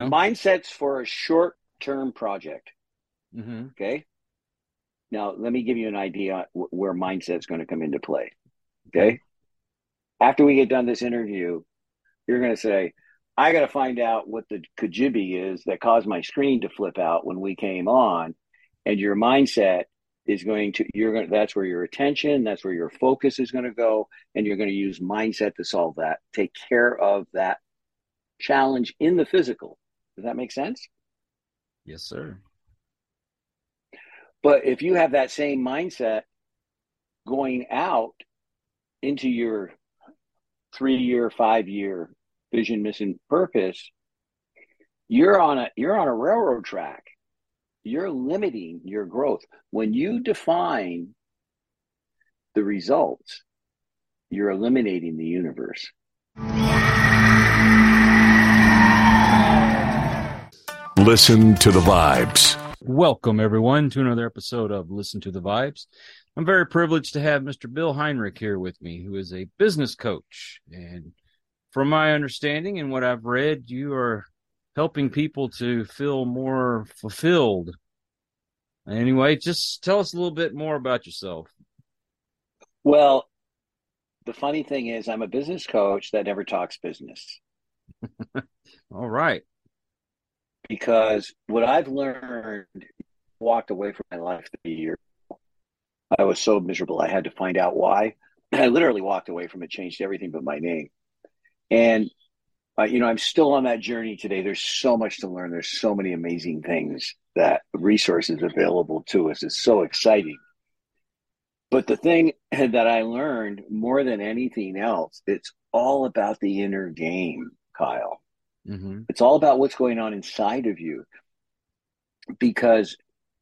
Mindsets for a short term project. Mm-hmm. Okay. Now, let me give you an idea where mindset is going to come into play. Okay. After we get done this interview, you're going to say, I got to find out what the Kajibi is that caused my screen to flip out when we came on. And your mindset is going to, you're going to, that's where your attention, that's where your focus is going to go. And you're going to use mindset to solve that, take care of that challenge in the physical. Does that make sense? Yes, sir. But if you have that same mindset going out into your three year, five year vision, mission, purpose, you're on a you're on a railroad track. You're limiting your growth. When you define the results, you're eliminating the universe. Listen to the vibes. Welcome, everyone, to another episode of Listen to the Vibes. I'm very privileged to have Mr. Bill Heinrich here with me, who is a business coach. And from my understanding and what I've read, you are helping people to feel more fulfilled. Anyway, just tell us a little bit more about yourself. Well, the funny thing is, I'm a business coach that never talks business. All right because what I've learned walked away from my life three years. I was so miserable. I had to find out why. I literally walked away from it, changed everything but my name. And, uh, you know, I'm still on that journey today. There's so much to learn. There's so many amazing things that resources available to us. It's so exciting. But the thing that I learned more than anything else, it's all about the inner game, Kyle. Mm-hmm. It's all about what's going on inside of you. Because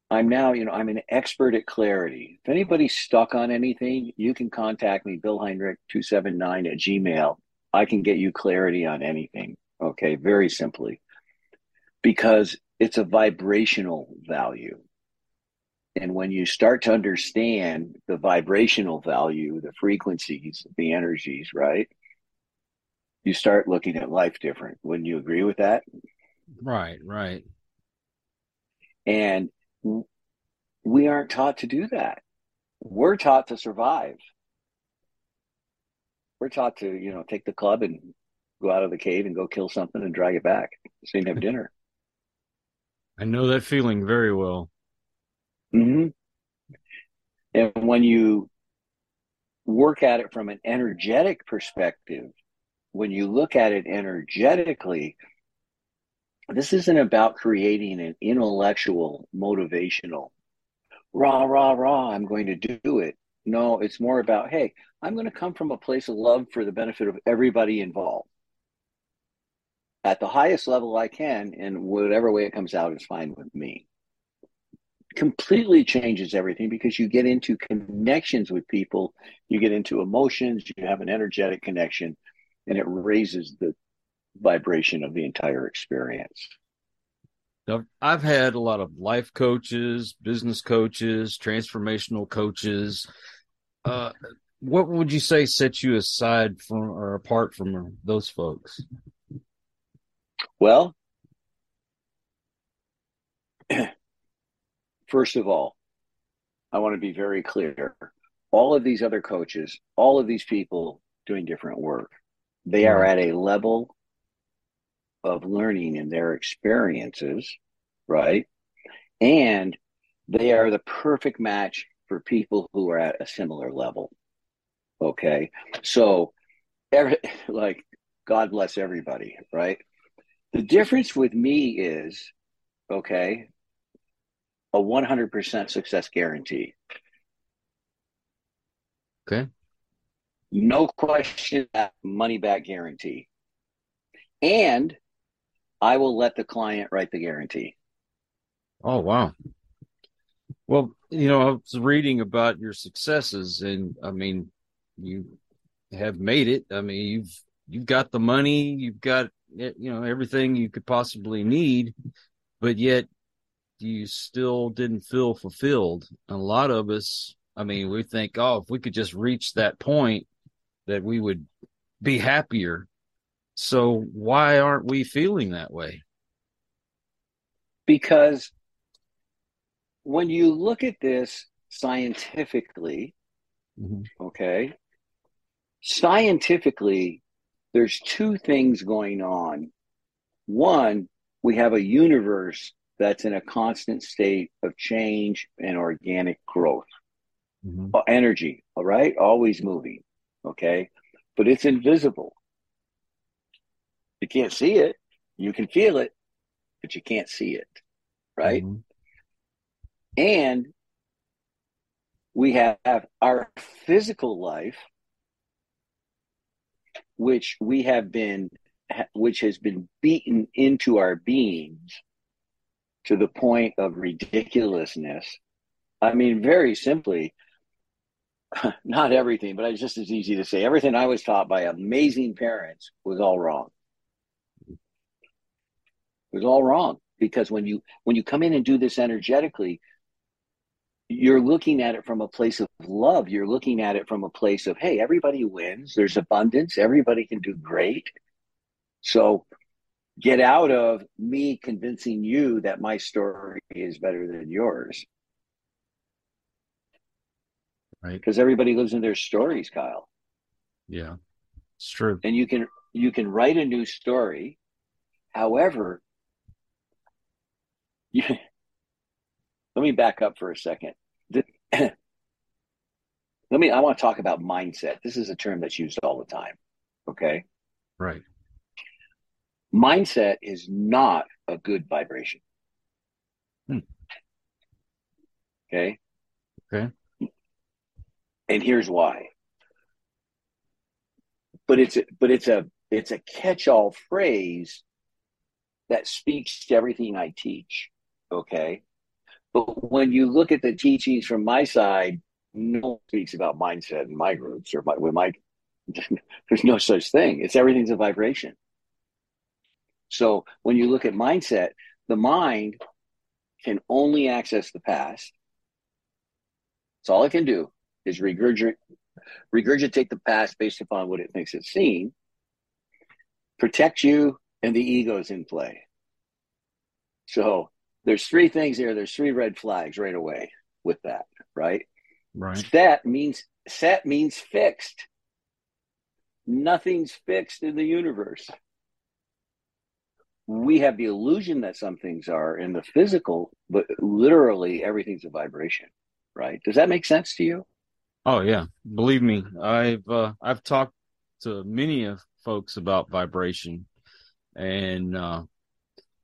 I'm now, you know, I'm an expert at clarity. If anybody's stuck on anything, you can contact me, Bill Heinrich 279 at Gmail. I can get you clarity on anything. Okay, very simply. Because it's a vibrational value. And when you start to understand the vibrational value, the frequencies, the energies, right? You start looking at life different. Wouldn't you agree with that? Right, right. And we aren't taught to do that. We're taught to survive. We're taught to, you know, take the club and go out of the cave and go kill something and drag it back so you can have dinner. I know that feeling very well. Mm-hmm. And when you work at it from an energetic perspective, when you look at it energetically, this isn't about creating an intellectual, motivational, rah, rah, rah, I'm going to do it. No, it's more about, hey, I'm going to come from a place of love for the benefit of everybody involved at the highest level I can, and whatever way it comes out is fine with me. Completely changes everything because you get into connections with people, you get into emotions, you have an energetic connection and it raises the vibration of the entire experience. I've had a lot of life coaches, business coaches, transformational coaches. Uh, what would you say sets you aside from or apart from those folks? Well, first of all, I want to be very clear. All of these other coaches, all of these people doing different work. They are mm-hmm. at a level of learning in their experiences, right? And they are the perfect match for people who are at a similar level. Okay. So, every, like, God bless everybody, right? The difference with me is, okay, a 100% success guarantee. Okay. No question, money back guarantee. And I will let the client write the guarantee. Oh, wow. Well, you know, I was reading about your successes, and I mean, you have made it. I mean, you've you've got the money, you've got eh, you know everything you could possibly need, but yet you still didn't feel fulfilled. a lot of us, I mean, we think, oh, if we could just reach that point, that we would be happier. So why aren't we feeling that way? Because when you look at this scientifically, Mhm. okay, scientifically, there's two things going on. One, we have a universe that's in a constant state of change and organic growth, Mhm. Uh, energy, all right, always moving, okay, but it's invisible. You can't see it, you can feel it, but you can't see it, right? Mhm. And we have our physical life, which we have been, which has been beaten into our beings to the point of ridiculousness. I mean, very simply, not everything, but it's just as easy to say everything I was taught by amazing parents was all wrong. It was all wrong because when you when you come in and do this energetically, you're looking at it from a place of love. You're looking at it from a place of, hey, everybody wins. There's abundance. Everybody can do great. So get out of me convincing you that my story is better than yours. Right. Because everybody lives in their stories, Kyle. Yeah. It's true. And you can you can write a new story. However, you, let me back up for a second. The- let me I want to talk about mindset. This is a term that's used all the time. Okay? Right. Mindset is not a good vibration. Hmm. Okay? Okay. And here's why. But it's a, but it's a it's a catch-all phrase that speaks to everything I teach. Okay? But when you look at the teachings from my side, no one speaks about mindset in my groups or my, with my. There's no such thing. It's everything's a vibration. So when you look at mindset, the mind can only access the past. That's all it can do is regurgitate, regurgitate the past based upon what it thinks it's seen, protect you, and the ego's in play. So there's three things here. There's three red flags right away with that, right? Right. Set means set means fixed. Nothing's fixed in the universe. We have the illusion that some things are in the physical, but literally everything's a vibration, right? Does that make sense to you? Oh yeah. Believe me, I've uh, I've talked to many of folks about vibration, and uh,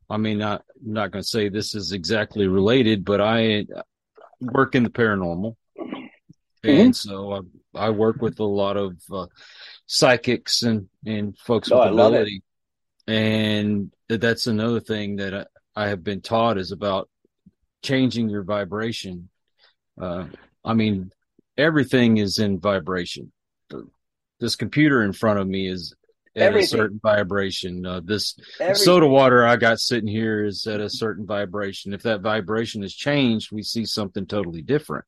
I mean, not I'm not going to say this is exactly related, but I work in the paranormal, and so I, I work with a lot of uh, psychics and and folks Oh, with I love it. ability, and that's another thing that I, I have been taught is about changing your vibration. Uh, I mean, everything is in vibration. This computer in front of me is at Everything. a certain vibration. Uh, this Everything. soda water I got sitting here is at a certain vibration. If that vibration has changed, we see something totally different.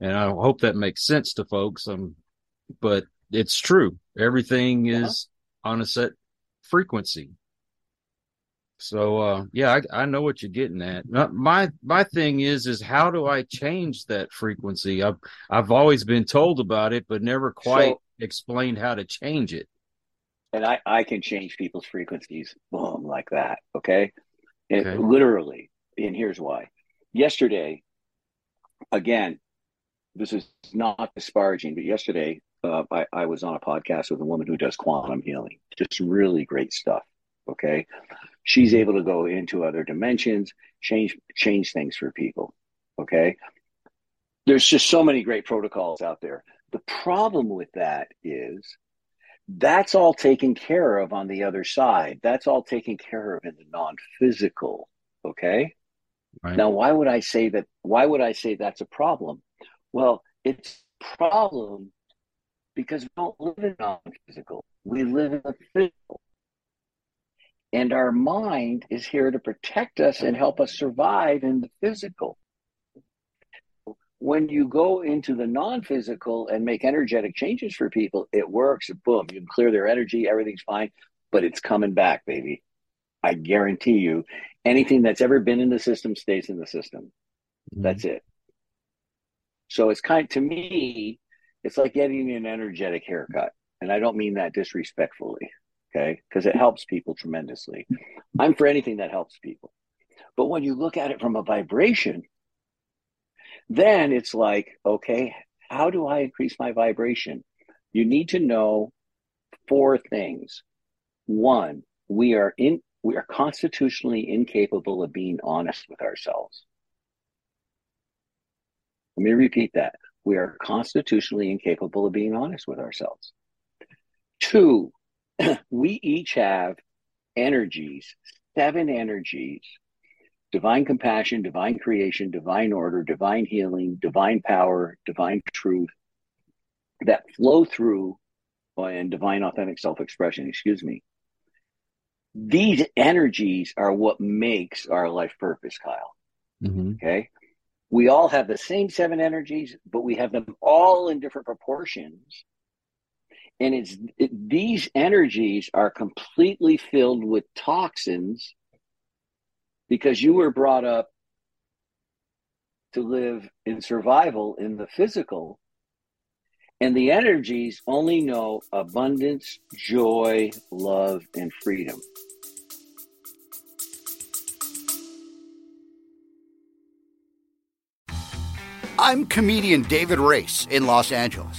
And I hope that makes sense to folks. Um, but it's true. Everything Yeah. is on a set frequency. So uh, yeah, I, I know what you're getting at. My my thing is is how do I change that frequency? I've I've always been told about it, but never quite So- explained how to change it. and I, I can change people's frequencies, boom, like that. Okay. It, Okay. Literally. And here's why. Yesterday, again, this is not disparaging, but yesterday uh, I, I was on a podcast with a woman who does quantum healing. Just really great stuff. Okay. She's able to go into other dimensions, change change things for people. Okay. There's just so many great protocols out there. The problem with that is that's all taken care of on the other side. That's all taken care of in the non-physical. Okay. Right. Now, why would I say that? Why would I say that's a problem? Well, it's a problem because we don't live in non-physical. We live in the physical. And our mind is here to protect us and help us survive in the physical. When you go into the non physical and make energetic changes for people, it works. Boom, you can clear their energy, everything's fine, but it's coming back, baby. I guarantee you, Anything that's ever been in the system stays in the system. Mm-hmm. That's it. So it's kind to me, it's like getting an energetic haircut. And I don't mean that disrespectfully, okay? Because it hmm. helps people tremendously. I'm for anything that helps people. But when you look at it from a vibration, then it's like, okay, how do I increase my vibration? You need to know four things. One, we are in we are constitutionally incapable of being honest with ourselves. Let me repeat that. We are constitutionally incapable of being honest with ourselves. Two, we each have energies, seven energies divine compassion, divine creation, divine order, divine healing, divine power, divine truth that flow through and divine authentic self expression, excuse me. These energies are what makes our life purpose, Kyle. Mm-hmm. Okay we all have the same seven energies, but we have them all in different proportions. And it's it, these energies are completely filled with toxins because you were brought up to live in survival in the physical. And the energies only know abundance, joy, love, and freedom. I'm comedian David Race in Los Angeles.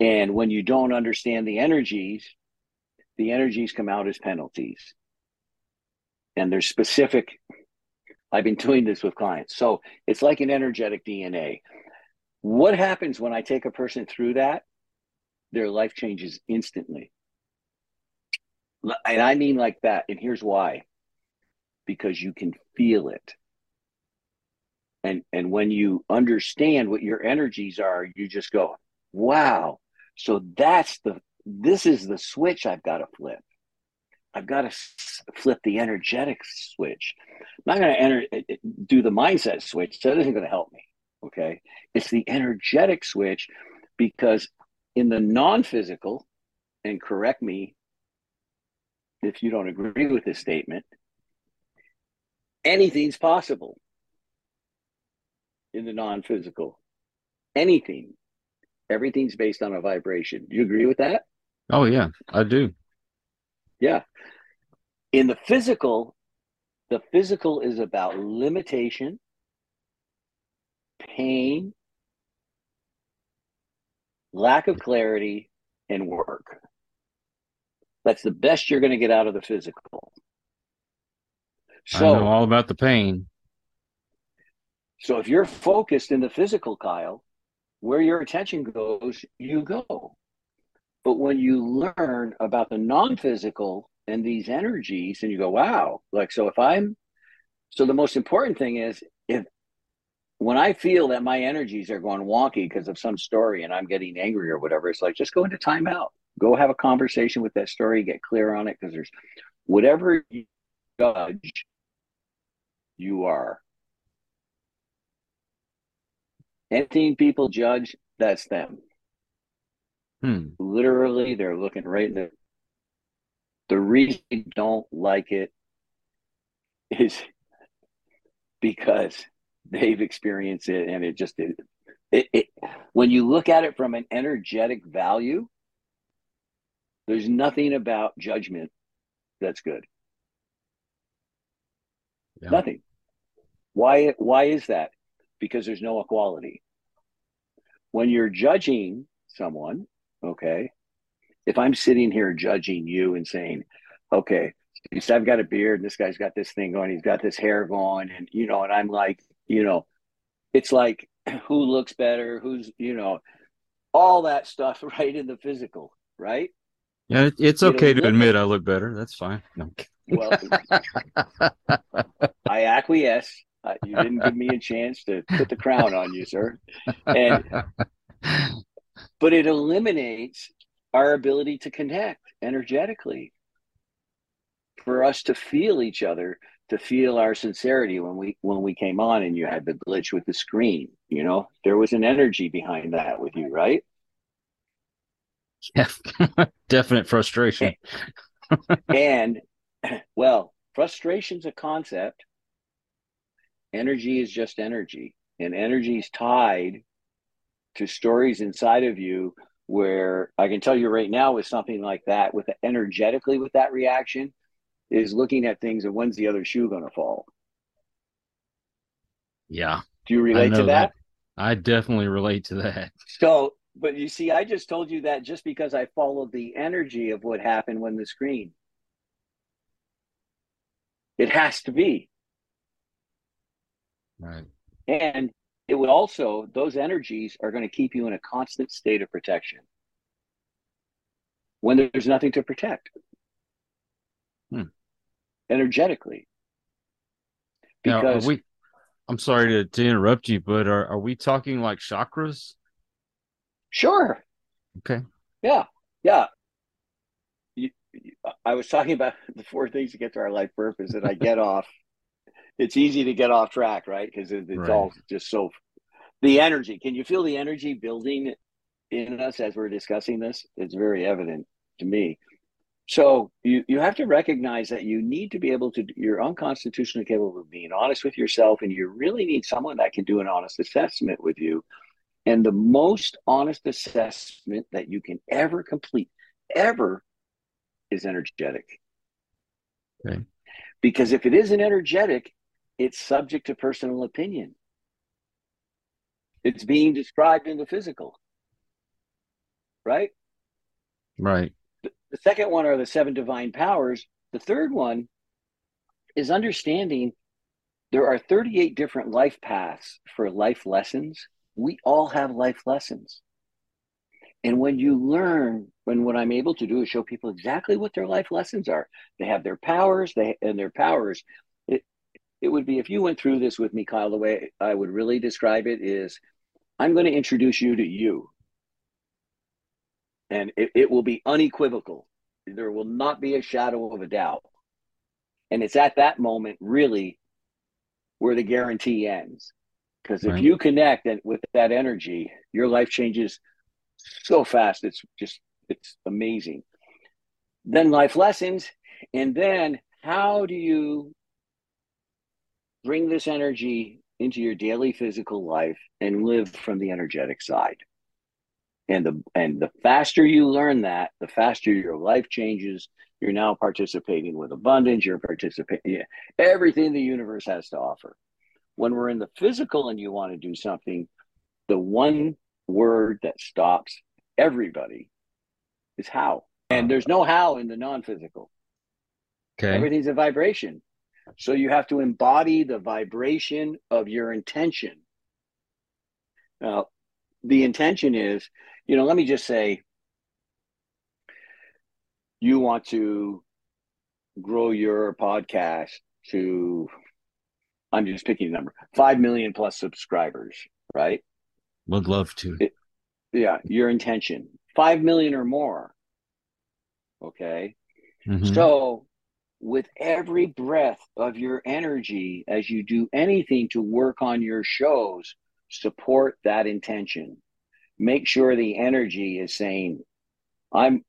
And when you don't understand the energies, the energies come out as penalties. And there's specific, I've been doing this with clients. So it's like an energetic DNA. What happens when I take a person through that? Their life changes instantly. And I mean like that. And here's why because you can feel it. And, and when you understand what your energies are, you just go, wow. So that's the, this is the switch I've got to flip. I've got to flip the energetic switch. I'm not going to enter, eh, eh, do the mindset switch. That isn't going to help me. Okay. It's the energetic switch because in the non physical, and correct me if you don't agree with this statement, anything's possible in the non physical. Anything everything's based on a vibration. Do you agree with that? Oh yeah, I do. Yeah. In the physical, the physical is about limitation, pain, lack of clarity, and work. That's the best you're going to get out of the physical. So, I know all about the pain. So if you're focused in the physical, Kyle, where your attention goes, you go. But when you learn about the non physical and these energies, and you go, wow, like, so if I'm, so the most important thing is if, when I feel that my energies are going wonky because of some story and I'm getting angry or whatever, it's like just go into timeout. Go have a conversation with that story, get clear on it because there's whatever you judge, you are. Anything people judge, that's them. Hmm. Literally, they're looking right in the. The reason they don't like it is because they've experienced it, and it just it, it, it when you look at it from an energetic value, there's nothing about judgment that's good. Yeah. Nothing. Why? Why is that? Because there's no equality. When you're judging someone, okay, if I'm sitting here judging you and saying, okay, I've got a beard and this guy's got this thing going, he's got this hair going, and you know, and I'm like, you know, it's like who looks better, who's, you know, all that stuff right in the physical, right? Yeah, it, it's It'll okay to limit- admit I look better. That's fine. No. Well, I acquiesce. Uh, you didn't give me a chance to put the crown on you, sir. And but it eliminates our ability to connect energetically. For us to feel each other to feel our sincerity when we when we came on and you had the glitch with the screen you know? There was an energy behind that with you right? Yeah, definite frustration. and well frustration's a concept energy is just energy and energy is tied to stories inside of you where i can tell you right now with something like that with energetically with that reaction is looking at things and when's the other shoe going to fall? Yeah, do you relate to know that? I definitely relate to that. so but you see i just told you that just because i followed the energy of what happened when the screen. It has to be Right. And it would also, those energies are going to keep you in a constant state of protection when there's nothing to protect Hmm. energetically. Now, are Because we? I'm sorry to, to interrupt you, but are are we talking like chakras? sure, Okay. yeah, yeah. You, you- I was talking about the four things to get to our life purpose, and I get off. It's easy to get off track, right? Because it, it's Right. all just so. The energy. Can you feel the energy building in us as we're discussing this? It's very evident to me. So you you have to recognize that you need to be able to. You're unconstitutionally capable of being honest with yourself, and you really need someone that can do an honest assessment with you. And the most honest assessment that you can ever complete, ever, is energetic. Okay. Because if it isn't energetic, it's subject to personal opinion. It's being described in the physical, right? Right. The second one are the seven divine powers. The third one is understanding there are 38 different life paths for life lessons. We all have life lessons. And when you learn, when what I'm able to do is show people exactly what their life lessons are, they have their powers, they and their powers. It would be if you went through this with me, Kyle. The way I would really describe it is, I'm going to introduce you to you, and it, it will be unequivocal. There will not be a shadow of a doubt. And it's at that moment, really, where the guarantee ends. Because if Right. you connect with that energy, your life changes so fast. It's just, it's amazing. Then life lessons. And then how do you bring this energy into your daily physical life and live from the energetic side? And the and the faster you learn that, the faster your life changes. You're now participating with abundance. You're participating yeah, everything the universe has to offer. When we're in the physical and you want to do something, the one word that stops everybody is how. And there's no how in the non-physical. Okay. Everything's a vibration. So you have to embody the vibration of your intention. Now, the intention is, you know, let me just say you want to grow your podcast to, I'm just picking a number, 5 million plus subscribers, right? Would love to. Yeah, your intention, 5 million or more. Okay. Mhm. So, with every breath of your energy, as you do anything to work on your shows, support that intention. Make sure the energy is saying, I'm,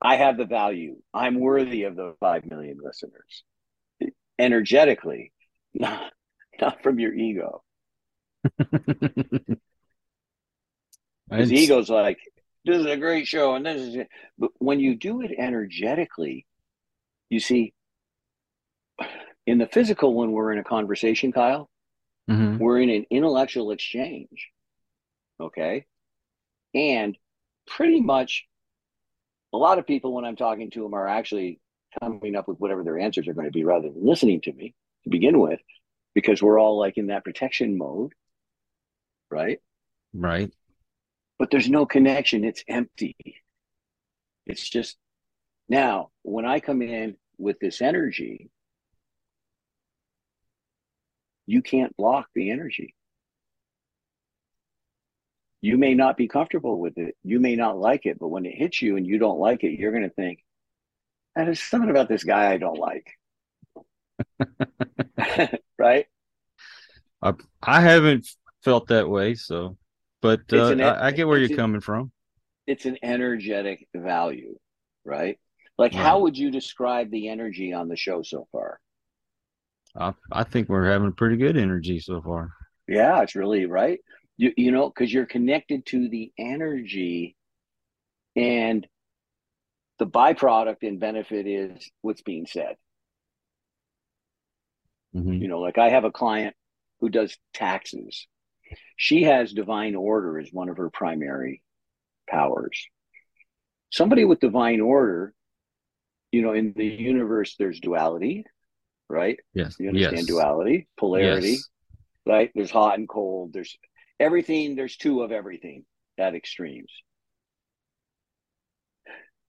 I have the value. I'm worthy of the 5 million listeners. Energetically, not, not from your ego. It's- ego's like, this is a great show, and this is it. But when you do it energetically, you see, in the physical, when we're in a conversation, Kyle, Mhm. we're in an intellectual exchange. Okay. And pretty much a lot of people, when I'm talking to them, are actually coming up with whatever their answers are going to be rather than listening to me to begin with, because we're all like in that protection mode. Right. Right. but there's no connection. It's empty. It's just now when I come in with this energy, you can't block the energy. You may not be comfortable with it. You may not like it, but when it hits you and you don't like it, you're going to think, there's something about this guy I don't like. right? I, I haven't felt that way, so, but uh, an- I, I get where you're an- coming from. It's an energetic value, right? Like, Right. how would you describe the energy on the show so far? I, I think we're having pretty good energy so far. Yeah, it's really right. You you know, because you're connected to the energy, and the byproduct and benefit is what's being said. hmm You know, like I have a client who does taxes. She has divine order as one of her primary powers. Somebody with divine order, you know, in the universe, there's duality, right? Yes. You understand yes. duality, polarity, Yes. right? There's hot and cold. There's everything. There's two of everything at extremes.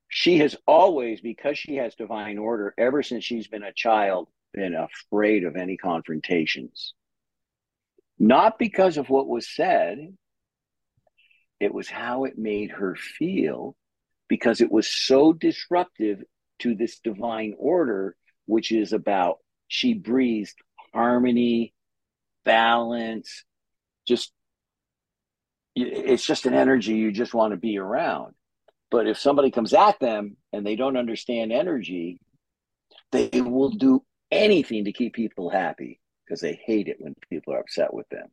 She has always, because she has divine order, ever since she's been a child, been afraid of any confrontations. Not because of what was said, it was how it made her feel, because it was so disruptive to this divine order, which is about she breathed harmony, balance, just it's just an energy you just want to be around. But if somebody comes at them and they don't understand energy, they will do anything to keep people happy because they hate it when people are upset with them.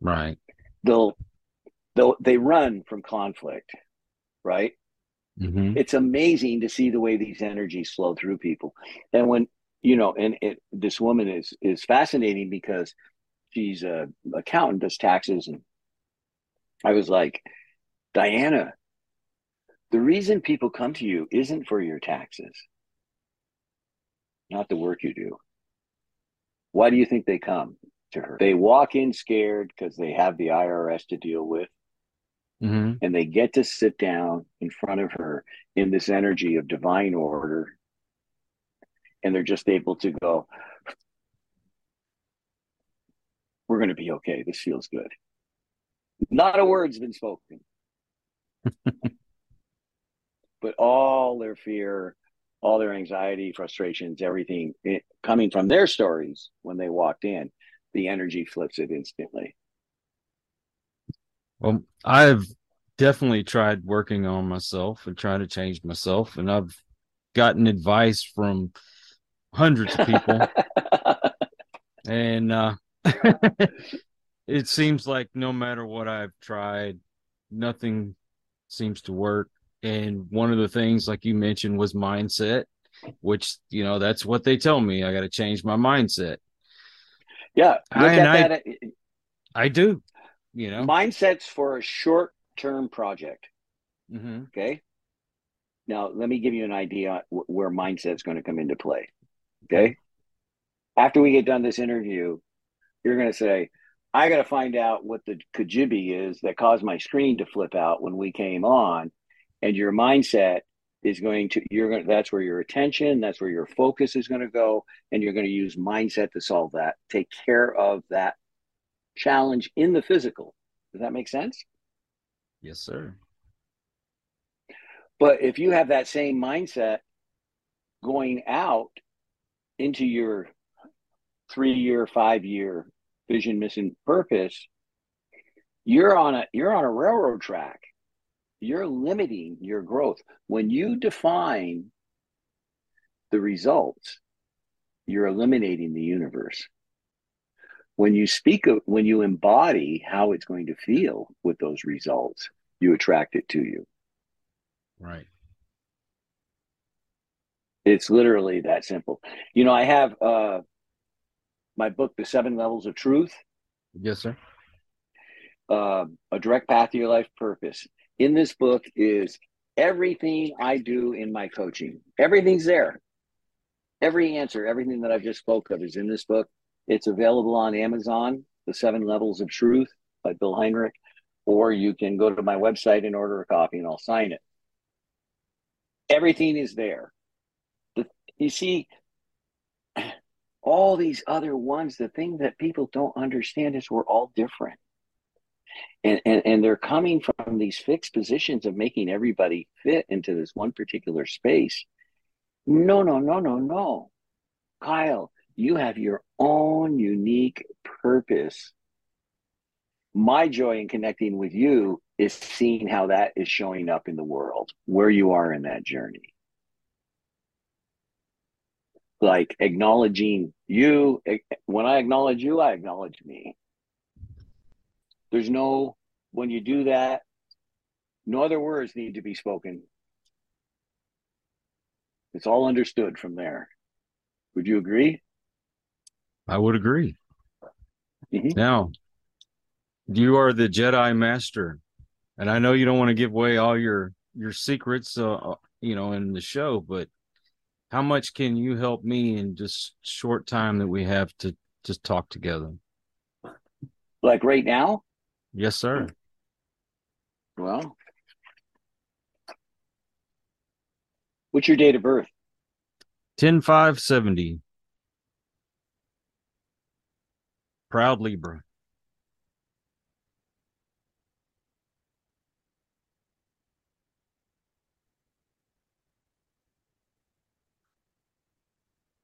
Right. They'll they'll they run from conflict, right? Hmm it's amazing to see the way these energies flow through people. And when you know and it, this woman is is fascinating because she's a accountant does taxes and i was like diana the reason people come to you isn't for your taxes not the work you do. Why do you think they come to her? They walk in scared because they have the irs to deal with hmm and they get to sit down in front of her in this energy of divine order. And they're just able to go we're going to be okay. This feels good. Not a word's been spoken. But all their fear all their anxiety frustrations everything it, coming from their stories when they walked in the energy flips it instantly Well, I've definitely tried working on myself and trying to change myself, and I've gotten advice from hundreds of people, and uh, it seems like no matter what I've tried, nothing seems to work. And one of the things, like you mentioned, was mindset, which you know that's what they tell me. I got to change my mindset. yeah I- I- that I do, you know. mindsets for a short term project. Hmm okay? Now let me give you an idea wh- where mindset's going to come into play. Okay? After we get done this interview you're going to say i got to find out what the kajibi is that caused my screen to flip out when we came on and your mindset is going to you're going to that's where your attention that's where your focus is going to go and you're going to use mindset to solve that. Take care of that challenge in the physical does that make sense Yes, sir. But if you have that same mindset going out into your three year, five year vision, mission, purpose, you're on a you're on a railroad track. You're limiting your growth. When you define the results, you're eliminating the universe. When you speak of when you embody how it's going to feel with those results, you attract it to you. Right. It's literally that simple. You know, I have uh, my book, The Seven Levels of Truth, Yes, sir. uh, A Direct Path to Your Life Purpose. In this book is everything I do in my coaching. Everything's there. Every answer, everything that I've just spoke of is in this book. It's available on Amazon, The Seven Levels of Truth by Bill Heinrich, or you can go to my website and order a copy and I'll sign it. Everything is there. The, you see, all these other ones, the thing that people don't understand is we're all different. And, and, and they're coming from these fixed positions of making everybody fit into this one particular space. No, no, no, no, no. Kyle, you have your own unique purpose. My joy in connecting with you is seeing how that is showing up in the world, where you are in that journey. Like acknowledging you, eh, when I acknowledge you, I acknowledge me. There's no, when you do that, no other words need to be spoken. It's all understood from there. Would you agree? I would agree. Mm-hmm. Now, you are the Jedi Master, and I know you don't want to give away all your your secrets, uh, uh, you know, in the show. But how much can you help me in just short time that we have to just talk together? Like right now? Yes, sir. Well, what's your date of birth? 10 5 70. Proud Libra.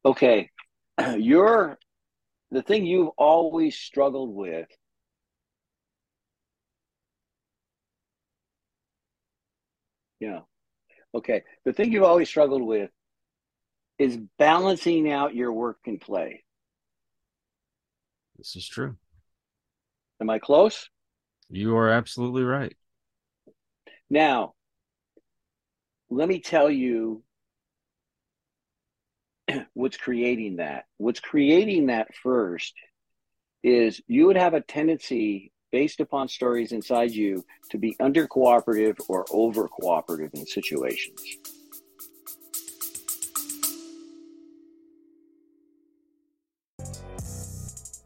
Okay. You're the thing you've always struggled with Yeah. Okay. The thing you've always struggled with is balancing out your work and play. This is true. Am I close? You are absolutely right. Now, let me tell you what's creating that. What's creating that first is you would have a tendency based upon stories inside you to be under cooperative or over cooperative in situations.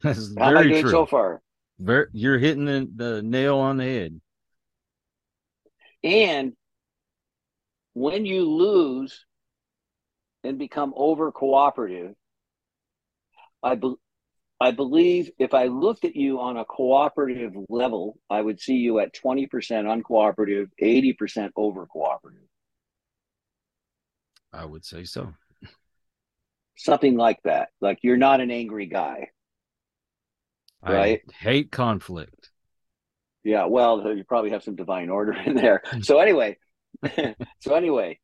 This is How very am I doing true. so far? Very, you're hitting the, the nail on the head. And when you lose and become over cooperative, I, be- I believe if I looked at you on a cooperative level, I would see you at 20% uncooperative, 80% over cooperative. I would say so. Something like that. Like you're not an angry guy. Right? I hate conflict. Yeah, well, you probably have some divine order in there. So anyway, so anyway,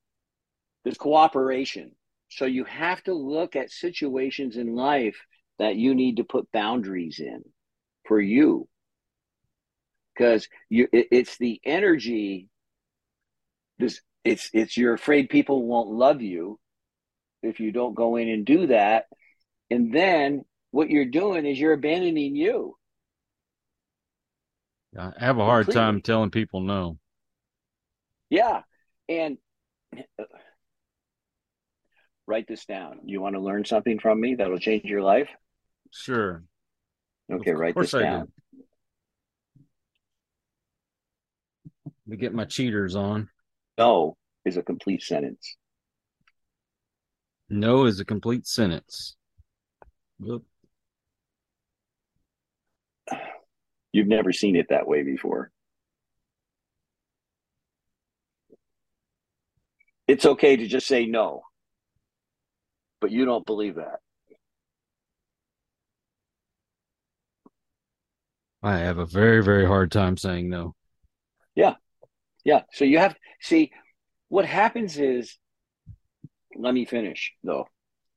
there's cooperation. So you have to look at situations in life that you need to put boundaries in for you because you it, it's the energy this it's it's you're afraid people won't love you if you don't go in and do that and then what you're doing is you're abandoning you I have a hard Completely. time telling people no. Yeah. And write this down. You want to learn something from me that'll change your life? Sure. Okay, write this I down. Me get my cheaters on. No is a complete sentence. No is a complete sentence. You've never seen it that way before. It's okay to just say no, but you don't believe that. I have a very, very hard time saying no. Yeah. Yeah. So you have see what happens is let me finish though.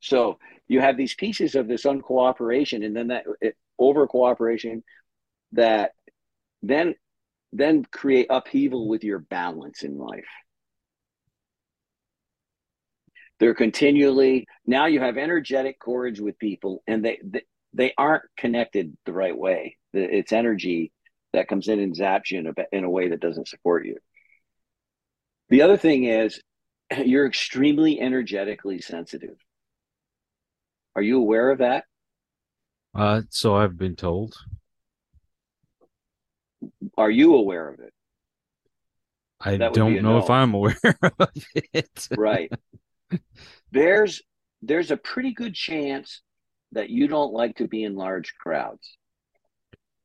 So you have these pieces of this uncooperation and then that it, over cooperation that then then create upheaval with your balance in life. They're continually now you have energetic cords with people, and they they, they aren't connected the right way. It's energy that comes in and zaps you in a, in a way that doesn't support you. The other thing is you're extremely energetically sensitive. Are you aware of that? Uh, so I've been told. Are you aware of it? I don't know no. if I'm aware of it. right. There's there's a pretty good chance that you don't like to be in large crowds.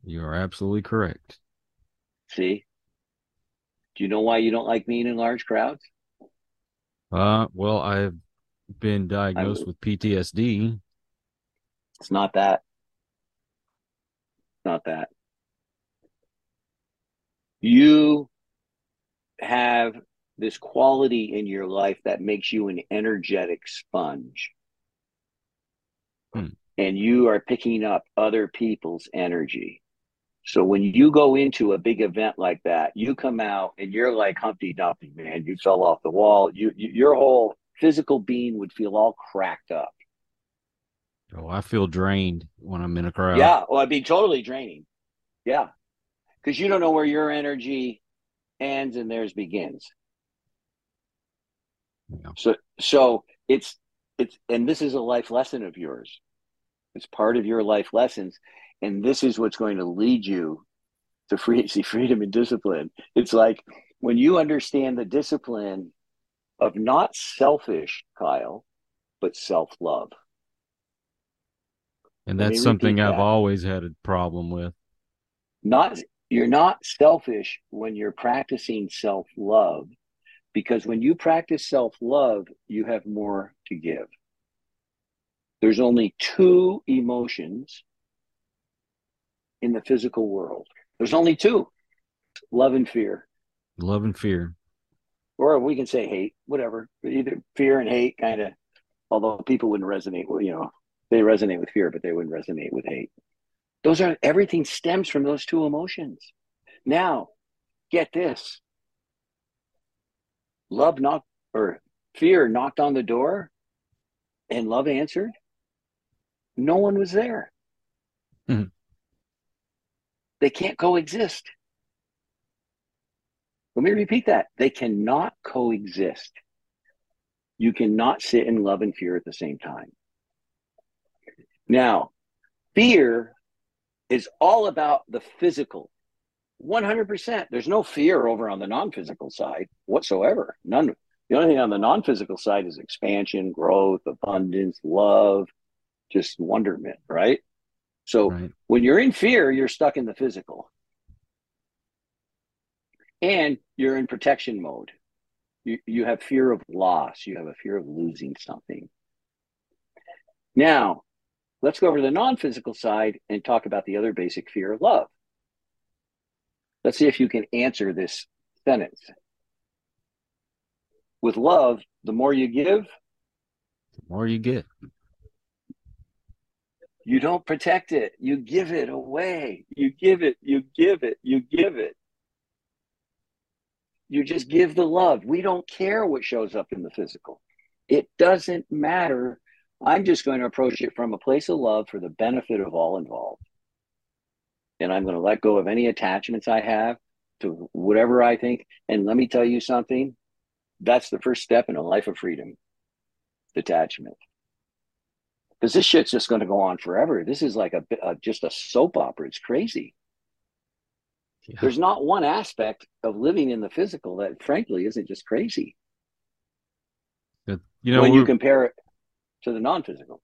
You are absolutely correct. See? Do you know why you don't like being in large crowds? Uh, well, I've been diagnosed I'm, with PTSD. It's not that. Not that. You have this quality in your life that makes you an energetic sponge. Hmm. And you are picking up other people's energy. So when you go into a big event like that, you come out and you're like Humpty Dumpty, man. You fell off the wall. You, you your whole physical being would feel all cracked up. Oh, I feel drained when I'm in a crowd. Yeah, well, I'd be totally draining. Yeah, because you don't know where your energy ends and theirs begins. Yeah. So, so it's it's and this is a life lesson of yours. It's part of your life lessons and this is what's going to lead you to free, see freedom and discipline. It's like when you understand the discipline of not selfish, Kyle, but self love. And that's something I've that. always had a problem with. Not you're not selfish when you're practicing self love, because when you practice self love, you have more to give. There's only two emotions in the physical world. There's only two love and fear. Love and fear. Or we can say hate, whatever. Either fear and hate kind of, although people wouldn't resonate with, you know, they resonate with fear, but they wouldn't resonate with hate. Those are everything stems from those two emotions. Now, get this love knocked or fear knocked on the door and love answered. No one was there. Mm-hmm. They can't coexist. Let me repeat that. They cannot coexist. You cannot sit in love and fear at the same time. Now, fear is all about the physical. 100%. There's no fear over on the non physical side whatsoever. None. The only thing on the non physical side is expansion, growth, abundance, love, just wonderment, right? So right. when you're in fear, you're stuck in the physical. And you're in protection mode. You, you have fear of loss. You have a fear of losing something. Now, let's go over to the non physical side and talk about the other basic fear of love. Let's see if you can answer this sentence. With love, the more you give, the more you get. You don't protect it. You give it away. You give it, you give it, you give it. You just give the love. We don't care what shows up in the physical. It doesn't matter. I'm just going to approach it from a place of love for the benefit of all involved. And I'm going to let go of any attachments I have to whatever I think. And let me tell you something that's the first step in a life of freedom detachment because this shit's just going to go on forever. This is like a, a just a soap opera. It's crazy. Yeah. There's not one aspect of living in the physical that, frankly, isn't just crazy. You know, when you compare it to the non-physical.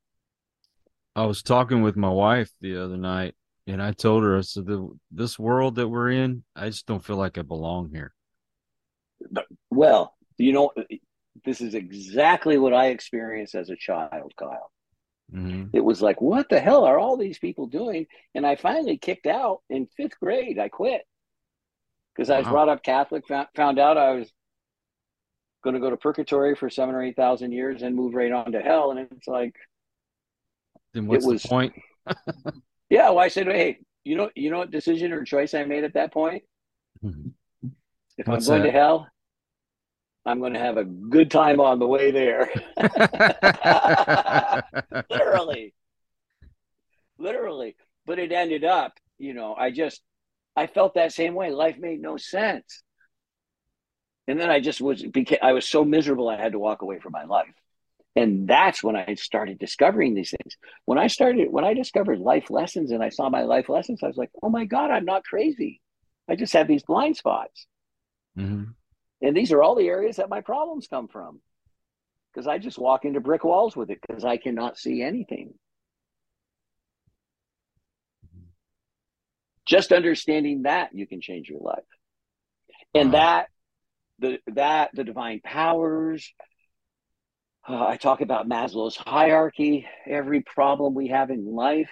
I was talking with my wife the other night, and I told her, I said, "This world that we're in, I just don't feel like I belong here." Well, you know, this is exactly what I experienced as a child, Kyle. Mm-hmm. It was like, what the hell are all these people doing? And I finally kicked out in fifth grade. I quit because I was brought up Catholic, found, found out I was going to go to purgatory for seven or 8,000 years and move right on to hell. And it's like, then what's it was, the point? yeah. Well, I said, hey, you know, you know what decision or choice I made at that point? Mm-hmm. If what's I'm going that? to hell, I'm going to have a good time on the way there. literally, literally. But it ended up, you know, I just, I felt that same way. Life made no sense. And then I just was, became, I was so miserable, I had to walk away from my life. And that's when I started discovering these things. When I started, when I discovered life lessons and I saw my life lessons, I was like, oh my God, I'm not crazy. I just have these blind spots. Mm-hmm. And these are all the areas that my problems come from. Because I just walk into brick walls with it because I cannot see anything. Just understanding that you can change your life. And Wow. that the that the divine powers, uh, I talk about Maslow's hierarchy. Every problem we have in life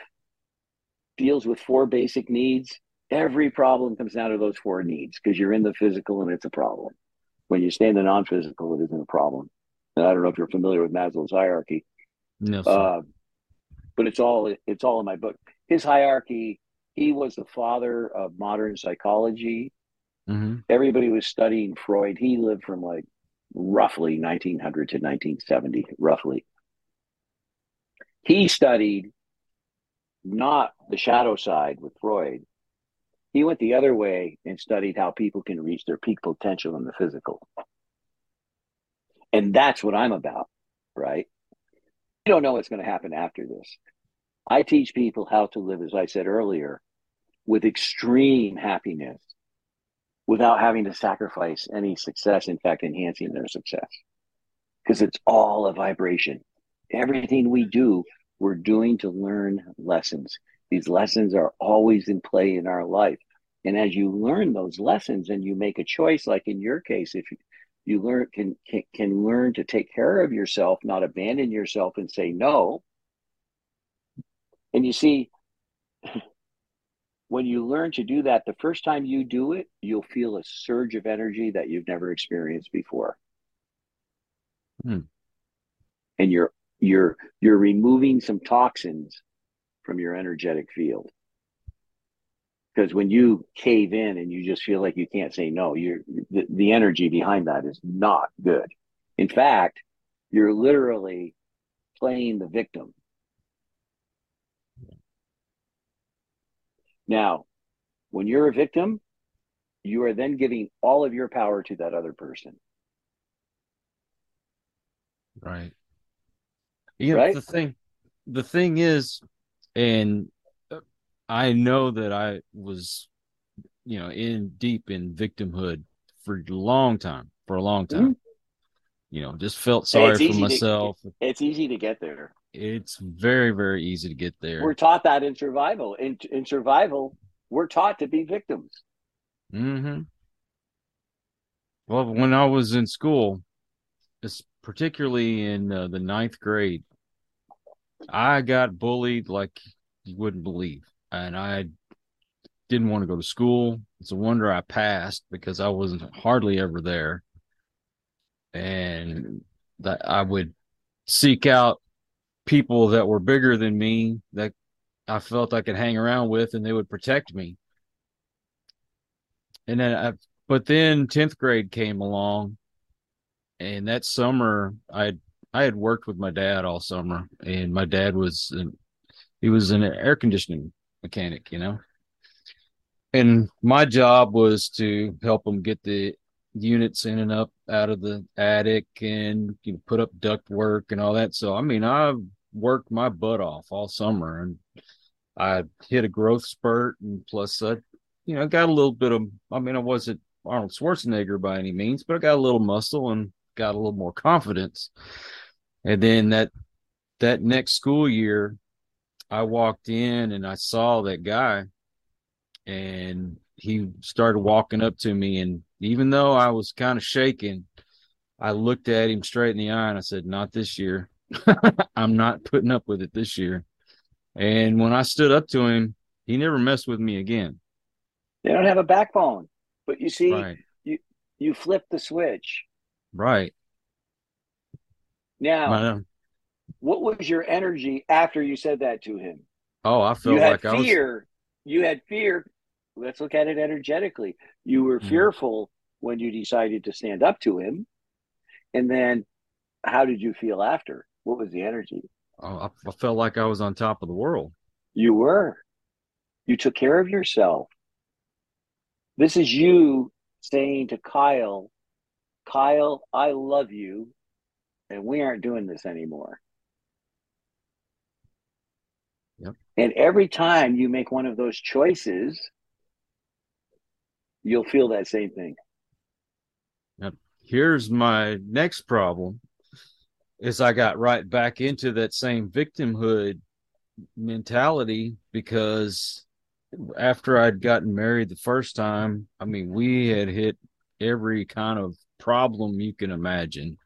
deals with four basic needs. Every problem comes down to those four needs because you're in the physical and it's a problem. When you stay in the non physical, it isn't a problem. And I don't know if you're familiar with Maslow's hierarchy, No, uh, but it's all it's all in my book. His hierarchy. He was the father of modern psychology. Hmm Everybody was studying Freud. He lived from like roughly 1900 to 1970, roughly. He studied not the shadow side with Freud. He went the other way and studied how people can reach their peak potential in the physical. And that's what I'm about, right? You don't know what's going to happen after this. I teach people how to live, as I said earlier, with extreme happiness without having to sacrifice any success, in fact, enhancing their success. Because it's all a vibration. Everything we do, we're doing to learn lessons. These lessons are always in play in our life. And as you learn those lessons and you make a choice, like in your case, if you, you learn can, can can learn to take care of yourself, not abandon yourself and say no. And you see, when you learn to do that, the first time you do it, you'll feel a surge of energy that you've never experienced before. Hmm. And you're you're you're removing some toxins from your energetic field. Because when you cave in and you just feel like you can't say no, you're the, the energy behind that is not good. In fact, you're literally playing the victim. Now, when you're a victim, you are then giving all of your power to that other person. Right. You know, Right? the thing, the thing is, and uh, I know that I was, you know, in deep in victimhood for a long time, for a long time. You know, just felt Mm-hmm. Sorry for easy to- myself. It's easy to get there. It's very, very easy to get there. We're taught that in survival. In, in survival, we're taught to be victims. hmm Well, when I was in school, particularly in uh, the ninth grade, I got bullied like you wouldn't believe, and I didn't want to go to school. It's a wonder I passed because I wasn't hardly ever there, and that I would seek out people that were bigger than me that I felt I could hang around with, and they would protect me. And then, I, but then tenth grade came along, and that summer I I had worked with my dad all summer, and my dad was an, he was an air conditioning mechanic, you know, and my job was to help him get the units in and up out of the attic and you know, put up duct work and all that. So I mean, I worked my butt off all summer, and I hit a growth spurt, and plus I, you know, got a little bit of. I mean, I wasn't Arnold Schwarzenegger by any means, but I got a little muscle and got a little more confidence. And then that that next school year, I walked in and I saw that guy, and he started walking up to me. And even though I was kind of shaking, I looked at him straight in the eye and I said, "Not this year. I'm not putting up with it this year." And when I stood up to him, he never messed with me again. They don't have a backbone. But you see, Right, you flip the switch. right. Now, My- what was your energy after you said that to him? oh, I felt you had like I was. fear. You had fear. Let's look at it energetically. You were Mhm. fearful when you decided to stand up to him. And then how did you feel after? What was the energy? Oh, I, I felt like I was on top of the world. You were. You took care of yourself. This is you saying to Kyle, Kyle, I love you, and we aren't doing this anymore. Yep. And every time you make one of those choices, you'll feel that same thing. Now, here's my next problem is I got right back into that same victimhood mentality because after I'd gotten married the first time, I mean, we had hit every kind of problem you can imagine.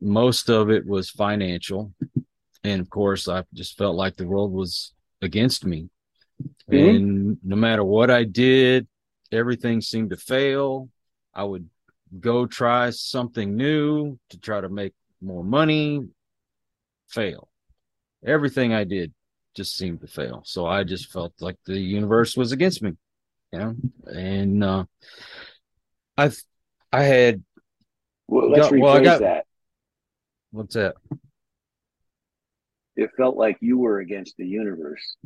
Most of it was financial. And of course, I just felt like the world was against me. Mhm. And no matter what I did, everything seemed to fail. I would go try something new to try to make more money, fail. Everything I did just seemed to fail. So I just felt like the universe was against me, you know. And uh, I, I had Well, let's Got- well, got- that. what's that? It felt like you were against the universe.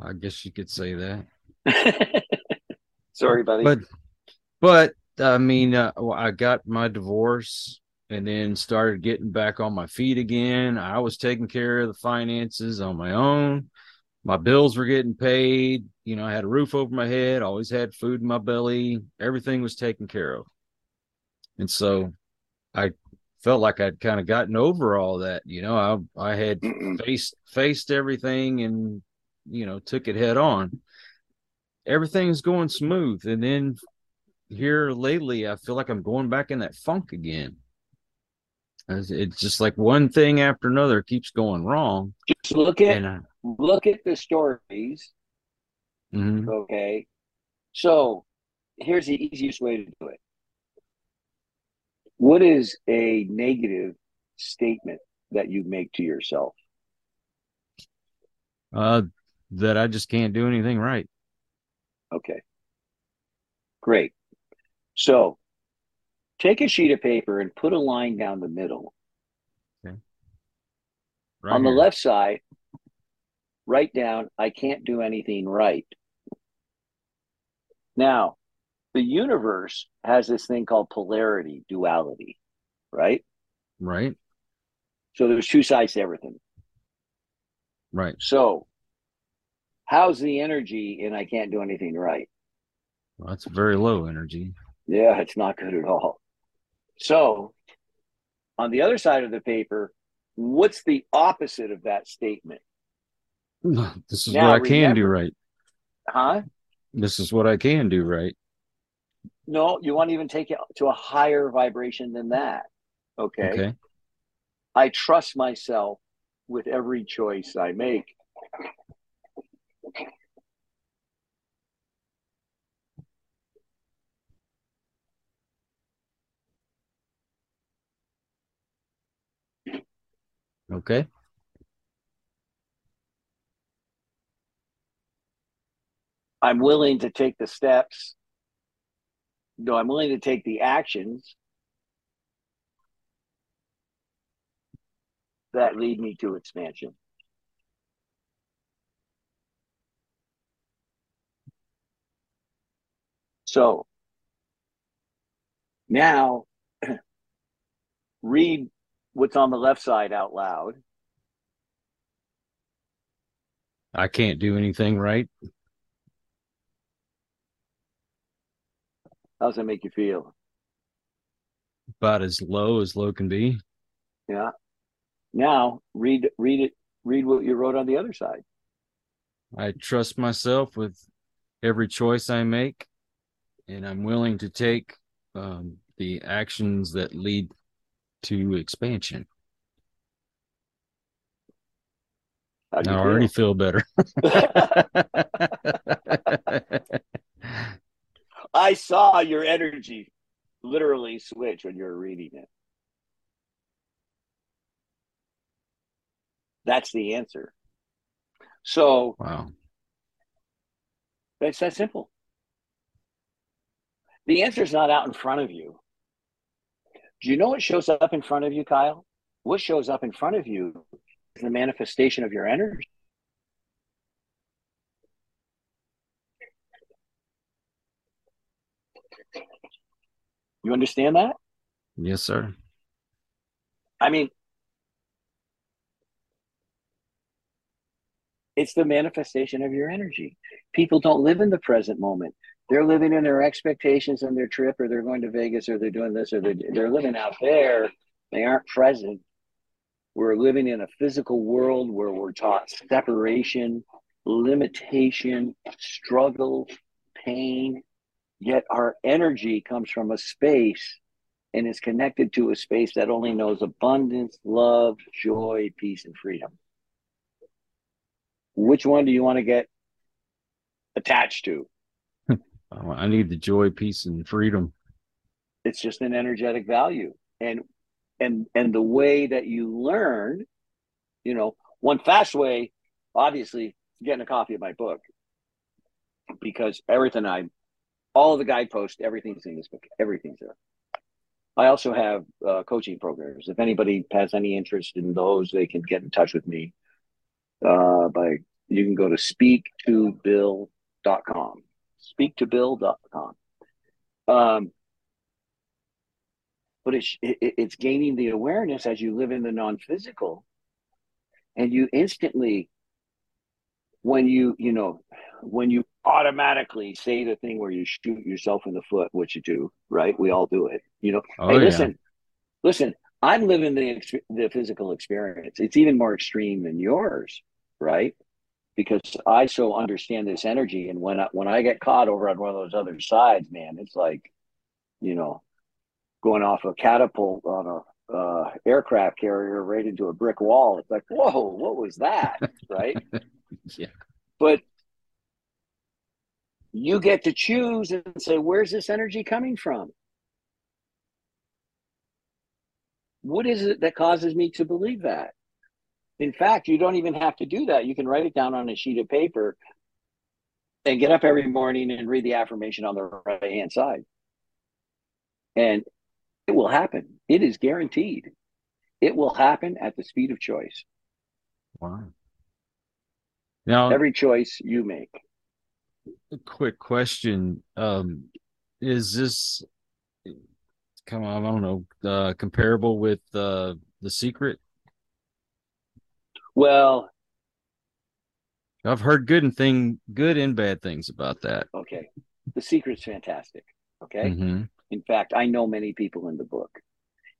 I guess you could say that. Sorry, buddy. But, but I mean, uh, I got my divorce and then started getting back on my feet again. I was taking care of the finances on my own. My bills were getting paid. You know, I had a roof over my head, always had food in my belly. Everything was taken care of. And so I felt like I'd kind of gotten over all that. You know, I I had faced faced everything and you know took it head on everything's going smooth and then here lately i feel like i'm going back in that funk again it's, just like one thing after another keeps going wrong Just look at I, look at the stories. mhm. Okay. So here's the easiest way to do it. What is a negative statement that you make to yourself? uh that i just can't do anything right Okay. Great. So take a sheet of paper and put a line down the middle. right On the left side, write down, I can't do anything right. Now, the universe has this thing called polarity, duality, right? right So there's two sides to everything. right So, how's the energy in I can't do anything right? well, that's very low energy Yeah, it's not good at all. So, on the other side of the paper, what's the opposite of that statement? this is Now, what i can do right Huh? this is what i can do right No, you want to even take it to a higher vibration than that. Okay. okay I trust myself with every choice I make. Okay I'm willing to take the steps. No, I'm willing to take the actions that lead me to expansion. So now read what's on the left side out loud. i can't do anything right How's that make you feel? about as low as low can be Yeah. Now read read it read what you wrote on the other side. I trust myself with every choice I make, and I'm willing to take um, the actions that lead to expansion. I you already feel? feel better. I saw your energy literally switch when you were reading it. That's the answer. So wow. it's that simple. The answer is not out in front of you. Do you know what shows up in front of you, Kyle? What shows up in front of you is the manifestation of your energy. You understand that? Yes, sir. I mean, it's the manifestation of your energy. People don't live in the present moment. They're living in their expectations on their trip, or they're going to Vegas, or they're doing this, or they're, they're living out there. They aren't present. We're living in a physical world where we're taught separation, limitation, struggle, pain. Yet our energy comes from a space and is connected to a space that only knows abundance, love, joy, peace, and freedom. Which one do you want to get attached to? Oh, I need the joy, peace, and freedom. It's just an energetic value. And and and the way that you learn, you know, one fast way, obviously, getting a copy of my book. Because everything I all the guideposts, everything's in this book. Everything's there. I also have uh, coaching programs. If anybody has any interest in those, they can get in touch with me. Uh, by you can go to speaktobill.com. Speaktobill.com. Um, but it's it, it's gaining the awareness as you live in the non-physical, and you instantly, when you you know, when you automatically say the thing where you shoot yourself in the foot, which you do, right? We all do it. You know, Oh, hey, yeah. listen, listen. I'm living the the physical experience. It's even more extreme than yours, right? Because I so understand this energy, and when I when I get caught over on one of those other sides, man, it's like, you know, going off a catapult on a uh, aircraft carrier right into a brick wall. It's like, whoa, what was that, right? Yeah. But you get to choose and say, where's this energy coming from? What is it that causes me to believe that? In fact, you don't even have to do that. You can write it down on a sheet of paper and get up every morning and read the affirmation on the right hand side. And it will happen. It is guaranteed. It will happen at the speed of choice. Wow. Now, Every choice you make. a quick question. Um, is this come on, I don't know, uh, comparable with uh, the secret? Well, I've heard good and thing good and bad things about that. okay. The secret's fantastic. Okay. hmm In fact, I know many people in the book.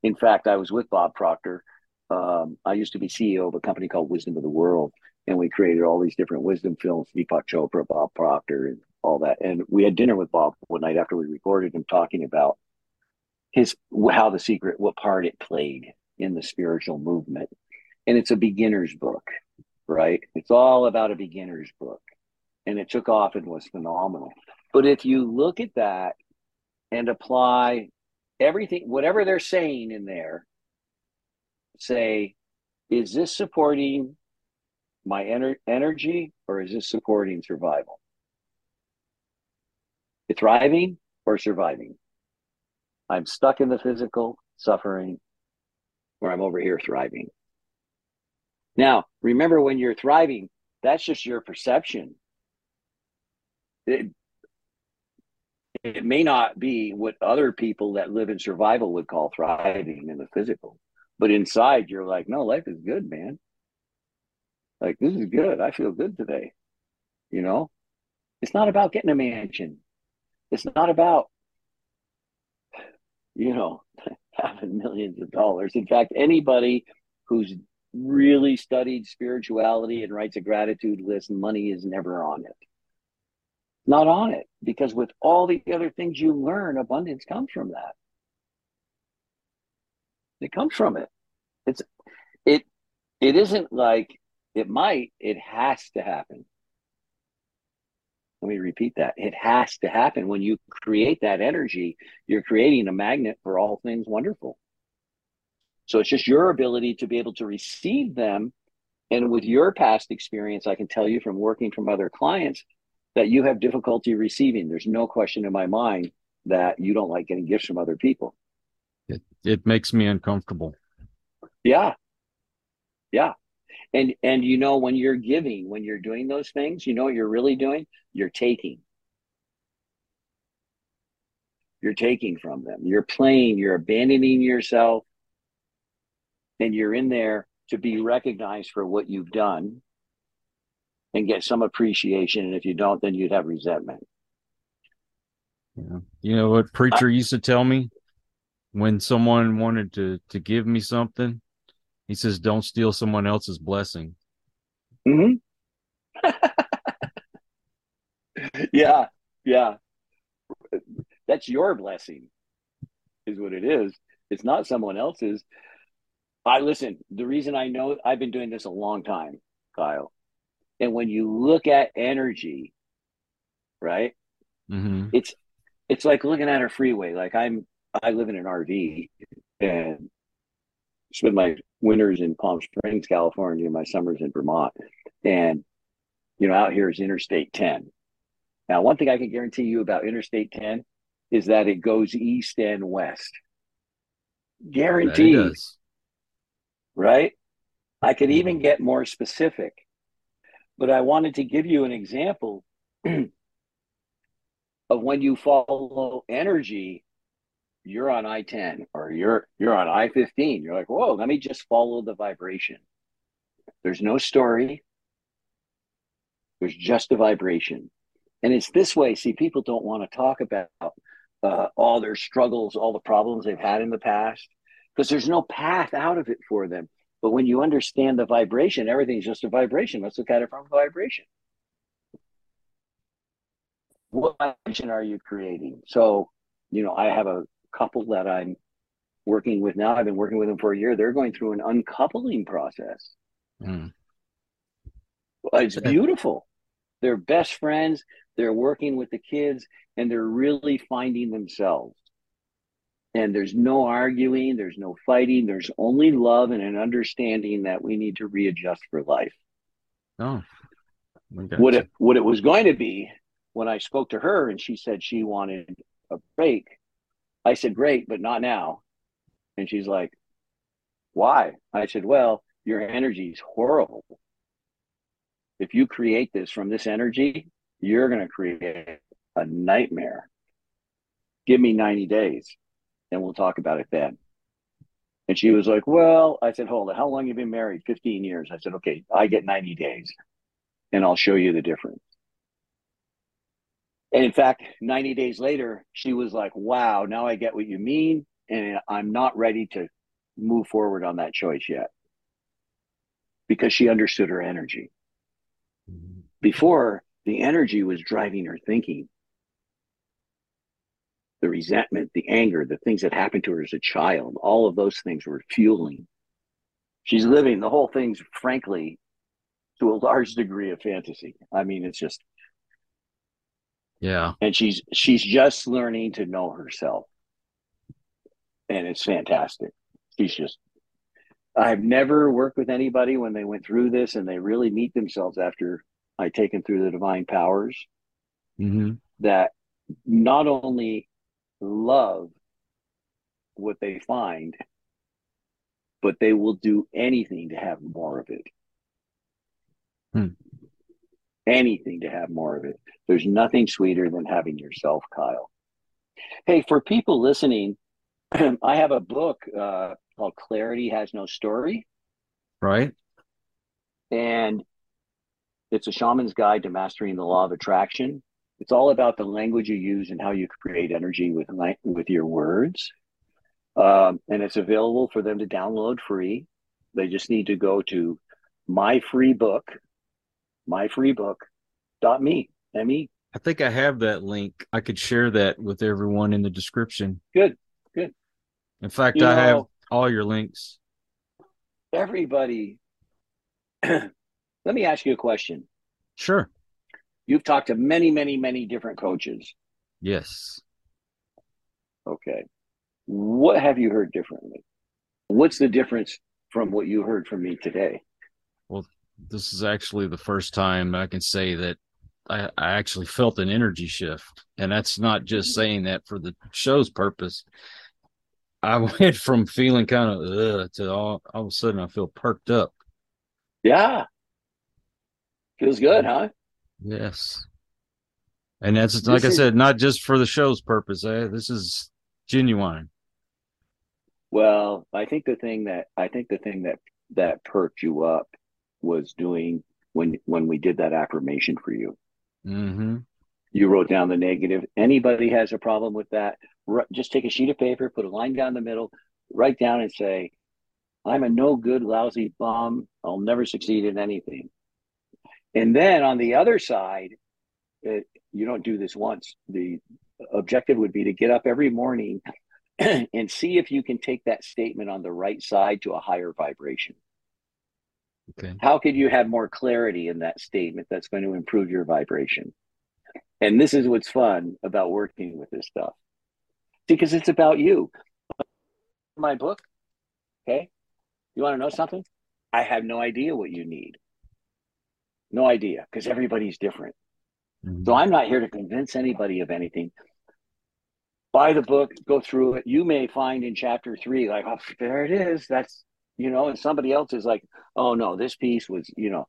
In fact, I was with Bob Proctor. Um, I used to be CEO of a company called Wisdom of the World, and we created all these different wisdom films, Deepak Chopra, Bob Proctor, and all that. And we had dinner with Bob one night after we recorded him talking about his how the secret, what part it played in the spiritual movement. And it's a beginner's book, right? It's all about a beginner's book. And it took off and was phenomenal. But if you look at that and apply everything, whatever they're saying in there, say, is this supporting my ener- energy or is this supporting survival? Thriving or surviving? I'm stuck in the physical, suffering, or I'm over here thriving. Now, remember when you're thriving, that's just your perception. It, it may not be what other people that live in survival would call thriving in the physical, but inside you're like, no, life is good, man. Like, this is good. I feel good today. You know, it's not about getting a mansion. It's not about, you know, having millions of dollars. In fact, anybody who's really studied spirituality and writes a gratitude list, money is never on it. Not on it because with all the other things you learn, abundance comes from that. It comes from it. It's it it isn't like it might, it has to happen. Let me repeat that. It has to happen. When you create that energy, you're creating a magnet for all things wonderful. So it's just your ability to be able to receive them. And with your past experience, I can tell you from working from other clients that you have difficulty receiving. There's no question in my mind that you don't like getting gifts from other people. It- it makes me uncomfortable. Yeah. Yeah. And and you know when you're giving, when you're doing those things, you know what you're really doing? You're taking. You're taking from them. You're playing, you're abandoning yourself, and you're in there to be recognized for what you've done and get some appreciation. And if you don't, then you'd have resentment. Yeah. You know what preacher used to tell me when someone wanted to to give me something? He says, "Don't steal someone else's blessing." hmm yeah, yeah. That's your blessing, is what it is. It's not someone else's. I listen. The reason I know I've been doing this a long time, Kyle, and when you look at energy, right? Mm-hmm. It's it's like looking at a freeway. Like I'm, I live in an RV and spend my winters in Palm Springs, California, and my summers in Vermont, and you know, out here is Interstate 10. Now, one thing I can guarantee you about Interstate 10 is that it goes east and west. Guaranteed, right? I could even get more specific, but I wanted to give you an example of when you follow energy, you're on I 10 or you're you're on I 15. You're like, whoa, let me just follow the vibration. There's no story. There's just a vibration. And it's this way. See, people don't want to talk about uh, all their struggles, all the problems they've had in the past, because there's no path out of it for them. But when you understand the vibration, everything's just a vibration. Let's look at it from a vibration what vibration are you creating? So, you know, I have a couple that I'm working with now. I've been working with them for a year. They're going through an uncoupling process. Mm. It's beautiful. They're best friends. They're working with the kids and they're really finding themselves. And there's no arguing, there's no fighting, there's only love and an understanding that we need to readjust for life. Oh, what it what it was going to be when I spoke to her and she said she wanted a break, I said, Great, but not now. And she's like, Why? I said, Well, your energy is horrible. If you create this from this energy, you're going to create a nightmare. Give me 90 days and we'll talk about it then. And she was like, Well, I said, Hold it. How long have you been married? 15 years. I said, Okay, I get 90 days and I'll show you the difference. And in fact, 90 days later, she was like, wow, now I get what you mean. And I'm not ready to move forward on that choice yet because she understood her energy. Mm-hmm. Before, the energy was driving her thinking. The resentment, the anger, the things that happened to her as a child, all of those things were fueling. She's living the whole thing's, frankly, to a large degree of fantasy. I mean, it's just yeah. And she's she's just learning to know herself. And it's fantastic. She's just I've never worked with anybody when they went through this and they really meet themselves after I take them through the divine powers mm-hmm. that not only love what they find, but they will do anything to have more of it. Hmm anything to have more of it. There's nothing sweeter than having yourself, Kyle. Hey, for people listening, I have a book uh, called Clarity Has No Story. Right. And it's a shaman's guide to mastering the law of attraction. It's all about the language you use and how you create energy with with your words. Um, and it's available for them to download free. They just need to go to my free book, myfreebook.me. M-E. I think I have that link. I could share that with everyone in the description. Good, good. In fact, you I know, have all your links. Everybody, let me ask you a question. Sure. You've talked to many, many, many different coaches. Yes. Okay. What have you heard differently? What's the difference from what you heard from me today? Well, this is actually the first time I can say that I, I actually felt an energy shift. And that's not just saying that for the show's purpose. I went from feeling kind of ugh to all, all of a sudden I feel perked up. Yeah. Feels good, huh? Yes. And that's like I is- said, not just for the show's purpose. Eh? This is genuine. Well, I think the thing that I think the thing that that perked you up was doing when when we did that affirmation for you. Mm-hmm. You wrote down the negative. Anybody has a problem with that? Just take a sheet of paper, put a line down the middle, write down and say, "I'm a no good, lousy bum. I'll never succeed in anything." And then on the other side, it, you don't do this once. The objective would be to get up every morning and see if you can take that statement on the right side to a higher vibration. Okay. How could you have more clarity in that statement that's going to improve your vibration? And this is what's fun about working with this stuff because it's about you. My book, okay? You want to know something? I have no idea what you need. No idea because everybody's different. Mhm. So I'm not here to convince anybody of anything. Buy the book, go through it. You may find in chapter three, like, oh, there it is. That's, you know, and somebody else is like, oh, no, this piece was, you know,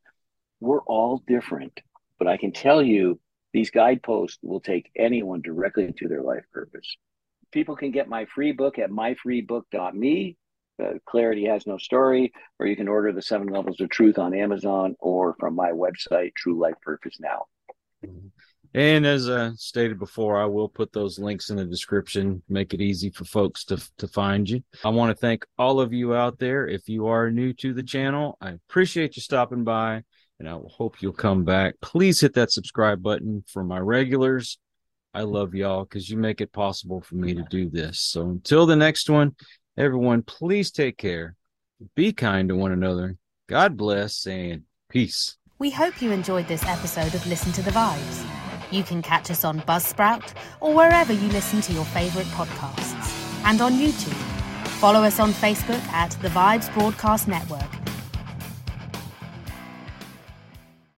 we're all different. But I can tell you, these guideposts will take anyone directly to their life purpose. People can get my free book at myfreebook.me. Uh, Clarity has no story, or you can order the seven levels of truth on Amazon or from my website, True Life Purpose Now. And as I stated before, I will put those links in the description, make it easy for folks to to find you. I want to thank all of you out there. If you are new to the channel, I appreciate you stopping by, and I hope you'll come back. Please hit that subscribe button for my regulars. I love y'all because you make it possible for me to do this. So until the next one, everyone, please take care, be kind to one another. God bless and peace. We hope you enjoyed this episode of Listen to the Vibes. You can catch us on Buzzsprout or wherever you listen to your favorite podcasts, and on YouTube. Follow us on Facebook at The Vibes Broadcast Network